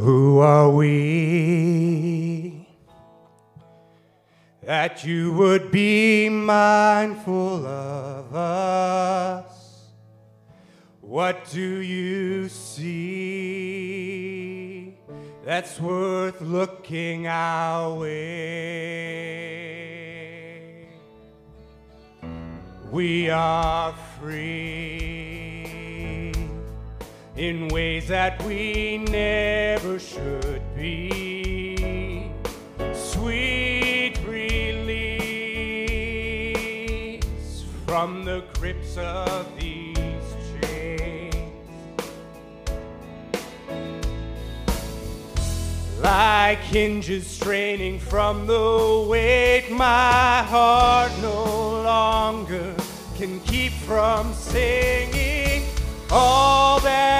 Who are we that you would be mindful of us? What do you see that's worth looking our way? We are free in ways that we never should be. Sweet release from the grips of these chains. Like hinges straining from the weight, my heart no longer can keep from singing. All that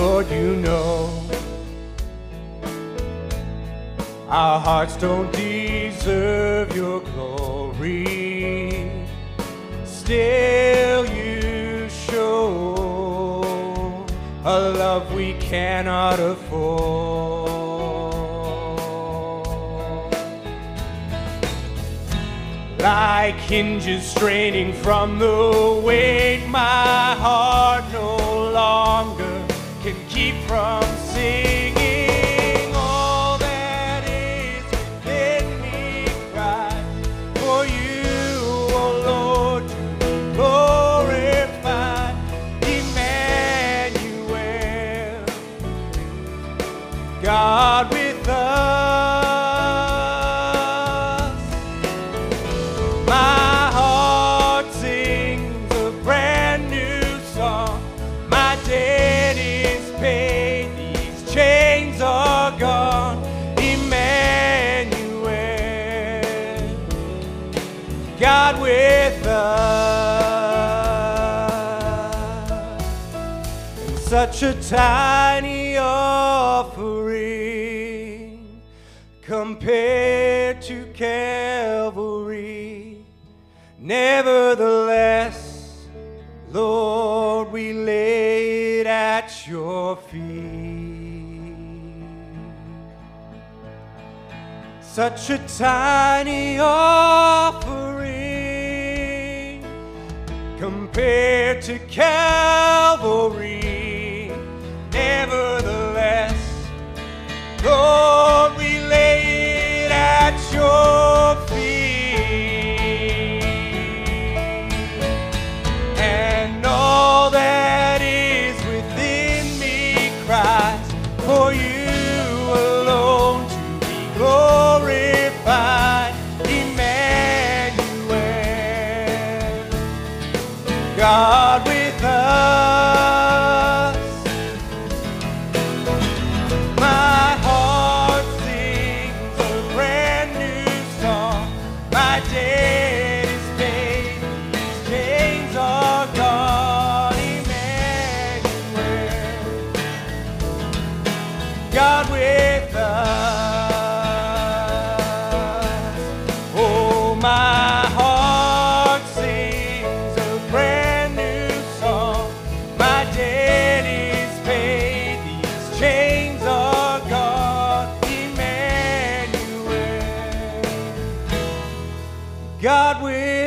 Lord, you know our hearts don't deserve your glory. Still, you show a love we cannot afford. Like hinges straining from the weight, my heart no longer can keep from singing. God with us. And such a tiny offering compared to Calvary. Nevertheless, Lord, we lay it at your feet. Such a tiny offering compared to Calvary. Nevertheless, Lord, we lay it at your God with God will.